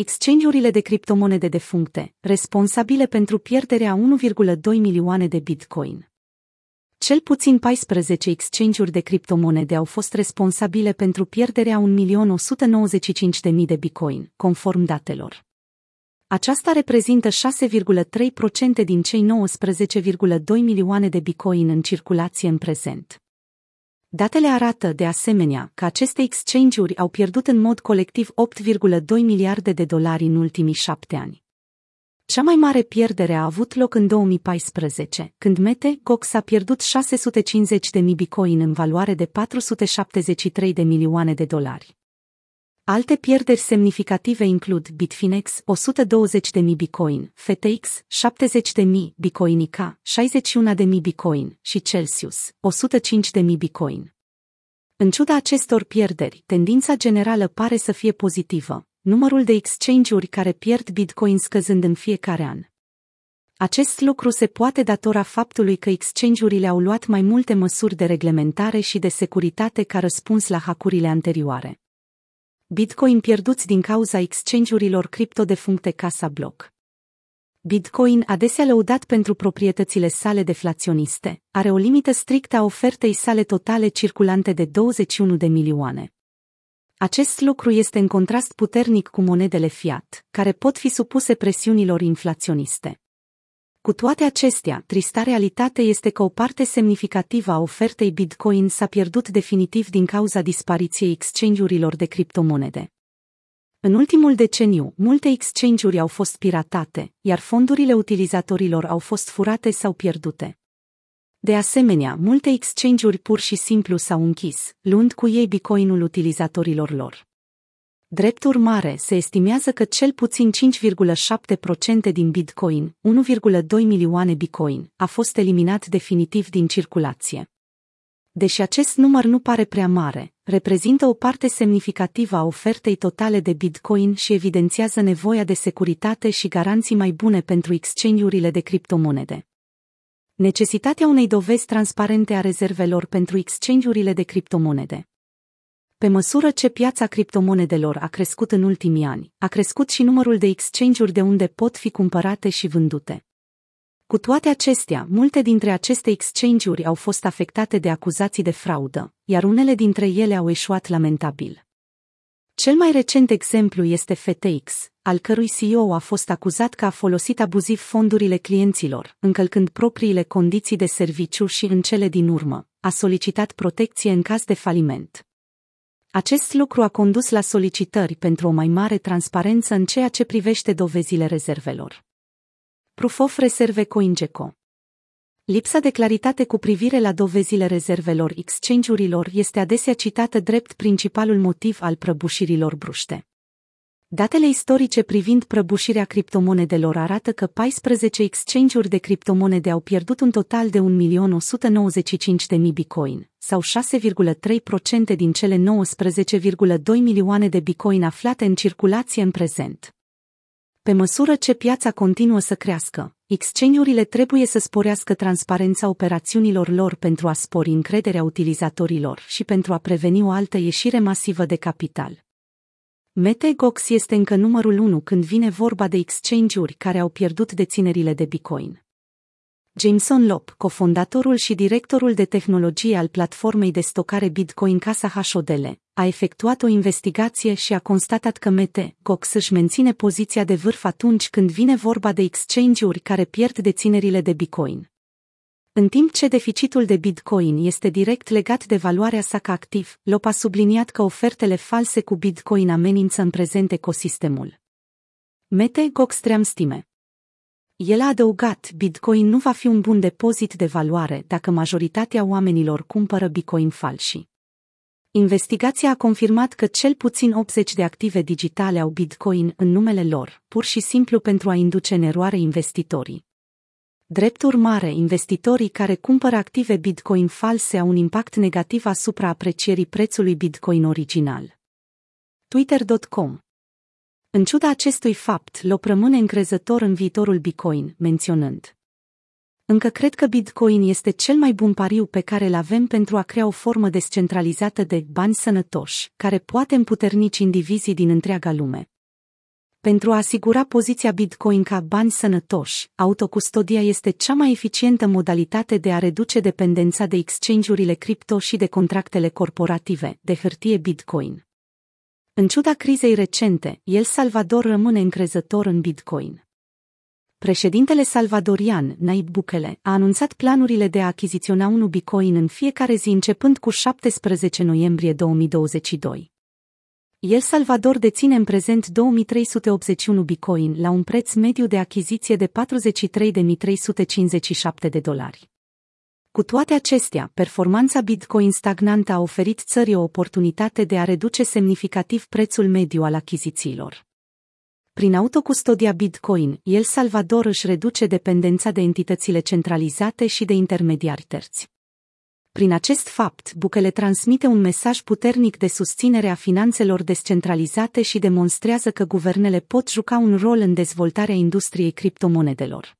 exchange-urile de criptomonede defuncte, responsabile pentru pierderea 1,2 milioane de bitcoin. Cel puțin 14 exchange-uri de criptomonede au fost responsabile pentru pierderea 1.195.000 de bitcoin, conform datelor. Aceasta reprezintă 6,3% din cei 19,2 milioane de bitcoin în circulație în prezent. Datele arată, de asemenea, că aceste exchange-uri au pierdut în mod colectiv 8,2 miliarde de dolari în ultimii șapte ani. Cea mai mare pierdere a avut loc în 2014, când Mete Gox a pierdut 650 de mii bitcoin în valoare de 473 de milioane de dolari. Alte pierderi semnificative includ Bitfinex 120.000 Bitcoin, FTX 70.000 Bitcoinica 61.000 Bitcoin și Celsius 105.000 Bitcoin. În ciuda acestor pierderi, tendința generală pare să fie pozitivă, numărul de exchange-uri care pierd Bitcoin scăzând în fiecare an. Acest lucru se poate datora faptului că exchange-urile au luat mai multe măsuri de reglementare și de securitate ca răspuns la hacurile anterioare. Bitcoin pierduți din cauza exchange-urilor cripto defuncte Casa Block. Bitcoin, adesea lăudat pentru proprietățile sale deflaționiste, are o limită strictă a ofertei sale totale circulante de 21 de milioane. Acest lucru este în contrast puternic cu monedele fiat, care pot fi supuse presiunilor inflaționiste. Cu toate acestea, trista realitate este că o parte semnificativă a ofertei Bitcoin s-a pierdut definitiv din cauza dispariției exchange-urilor de criptomonede. În ultimul deceniu, multe exchange-uri au fost piratate, iar fondurile utilizatorilor au fost furate sau pierdute. De asemenea, multe exchange-uri pur și simplu s-au închis, luând cu ei bitcoinul utilizatorilor lor. Drept urmare, se estimează că cel puțin 5,7% din Bitcoin, 1,2 milioane Bitcoin, a fost eliminat definitiv din circulație. Deși acest număr nu pare prea mare, reprezintă o parte semnificativă a ofertei totale de Bitcoin și evidențiază nevoia de securitate și garanții mai bune pentru exchange-urile de criptomonede. Necesitatea unei dovezi transparente a rezervelor pentru exchange-urile de criptomonede. Pe măsură ce piața criptomonedelor a crescut în ultimii ani, a crescut și numărul de exchange-uri de unde pot fi cumpărate și vândute. Cu toate acestea, multe dintre aceste exchange-uri au fost afectate de acuzații de fraudă, iar unele dintre ele au eșuat lamentabil. Cel mai recent exemplu este FTX, al cărui CEO a fost acuzat că a folosit abuziv fondurile clienților, încălcând propriile condiții de serviciu și în cele din urmă, a solicitat protecție în caz de faliment. Acest lucru a condus la solicitări pentru o mai mare transparență în ceea ce privește dovezile rezervelor. Proof of Reserve CoinGecko Lipsa de claritate cu privire la dovezile rezervelor exchange-urilor este adesea citată drept principalul motiv al prăbușirilor bruște. Datele istorice privind prăbușirea criptomonedelor arată că 14 exchange-uri de criptomonede au pierdut un total de 1.195.000 bitcoin, sau 6,3% din cele 19,2 milioane de bitcoin aflate în circulație în prezent. Pe măsură ce piața continuă să crească, exchange-urile trebuie să sporească transparența operațiunilor lor pentru a spori încrederea utilizatorilor și pentru a preveni o altă ieșire masivă de capital. MeteGox este încă numărul 1 când vine vorba de exchange-uri care au pierdut deținerile de Bitcoin. Jameson Lop, cofondatorul și directorul de tehnologie al platformei de stocare Bitcoin Casa HODL, a efectuat o investigație și a constatat că MeteGox își menține poziția de vârf atunci când vine vorba de exchange-uri care pierd deținerile de Bitcoin. În timp ce deficitul de Bitcoin este direct legat de valoarea sa ca activ, Lop a subliniat că ofertele false cu Bitcoin amenință în prezent ecosistemul. Mete Goxtream stime. El a adăugat, Bitcoin nu va fi un bun depozit de valoare dacă majoritatea oamenilor cumpără Bitcoin falși. Investigația a confirmat că cel puțin 80 de active digitale au Bitcoin în numele lor, pur și simplu pentru a induce în eroare investitorii. Drept urmare, investitorii care cumpără active Bitcoin false au un impact negativ asupra aprecierii prețului Bitcoin original. Twitter.com În ciuda acestui fapt, Lop rămâne încrezător în viitorul Bitcoin, menționând încă cred că Bitcoin este cel mai bun pariu pe care îl avem pentru a crea o formă descentralizată de bani sănătoși, care poate împuternici indivizii din întreaga lume. Pentru a asigura poziția Bitcoin ca bani sănătoși, autocustodia este cea mai eficientă modalitate de a reduce dependența de exchange-urile cripto și de contractele corporative de hârtie Bitcoin. În ciuda crizei recente, El Salvador rămâne încrezător în Bitcoin. Președintele salvadorian, Naib Bukele, a anunțat planurile de a achiziționa un Bitcoin în fiecare zi începând cu 17 noiembrie 2022. El Salvador deține în prezent 2381 Bitcoin la un preț mediu de achiziție de 43.357 de dolari. Cu toate acestea, performanța Bitcoin stagnantă a oferit țării o oportunitate de a reduce semnificativ prețul mediu al achizițiilor. Prin autocustodia Bitcoin, El Salvador își reduce dependența de entitățile centralizate și de intermediari terți. Prin acest fapt, Bukele transmite un mesaj puternic de susținere a finanțelor descentralizate și demonstrează că guvernele pot juca un rol în dezvoltarea industriei criptomonedelor.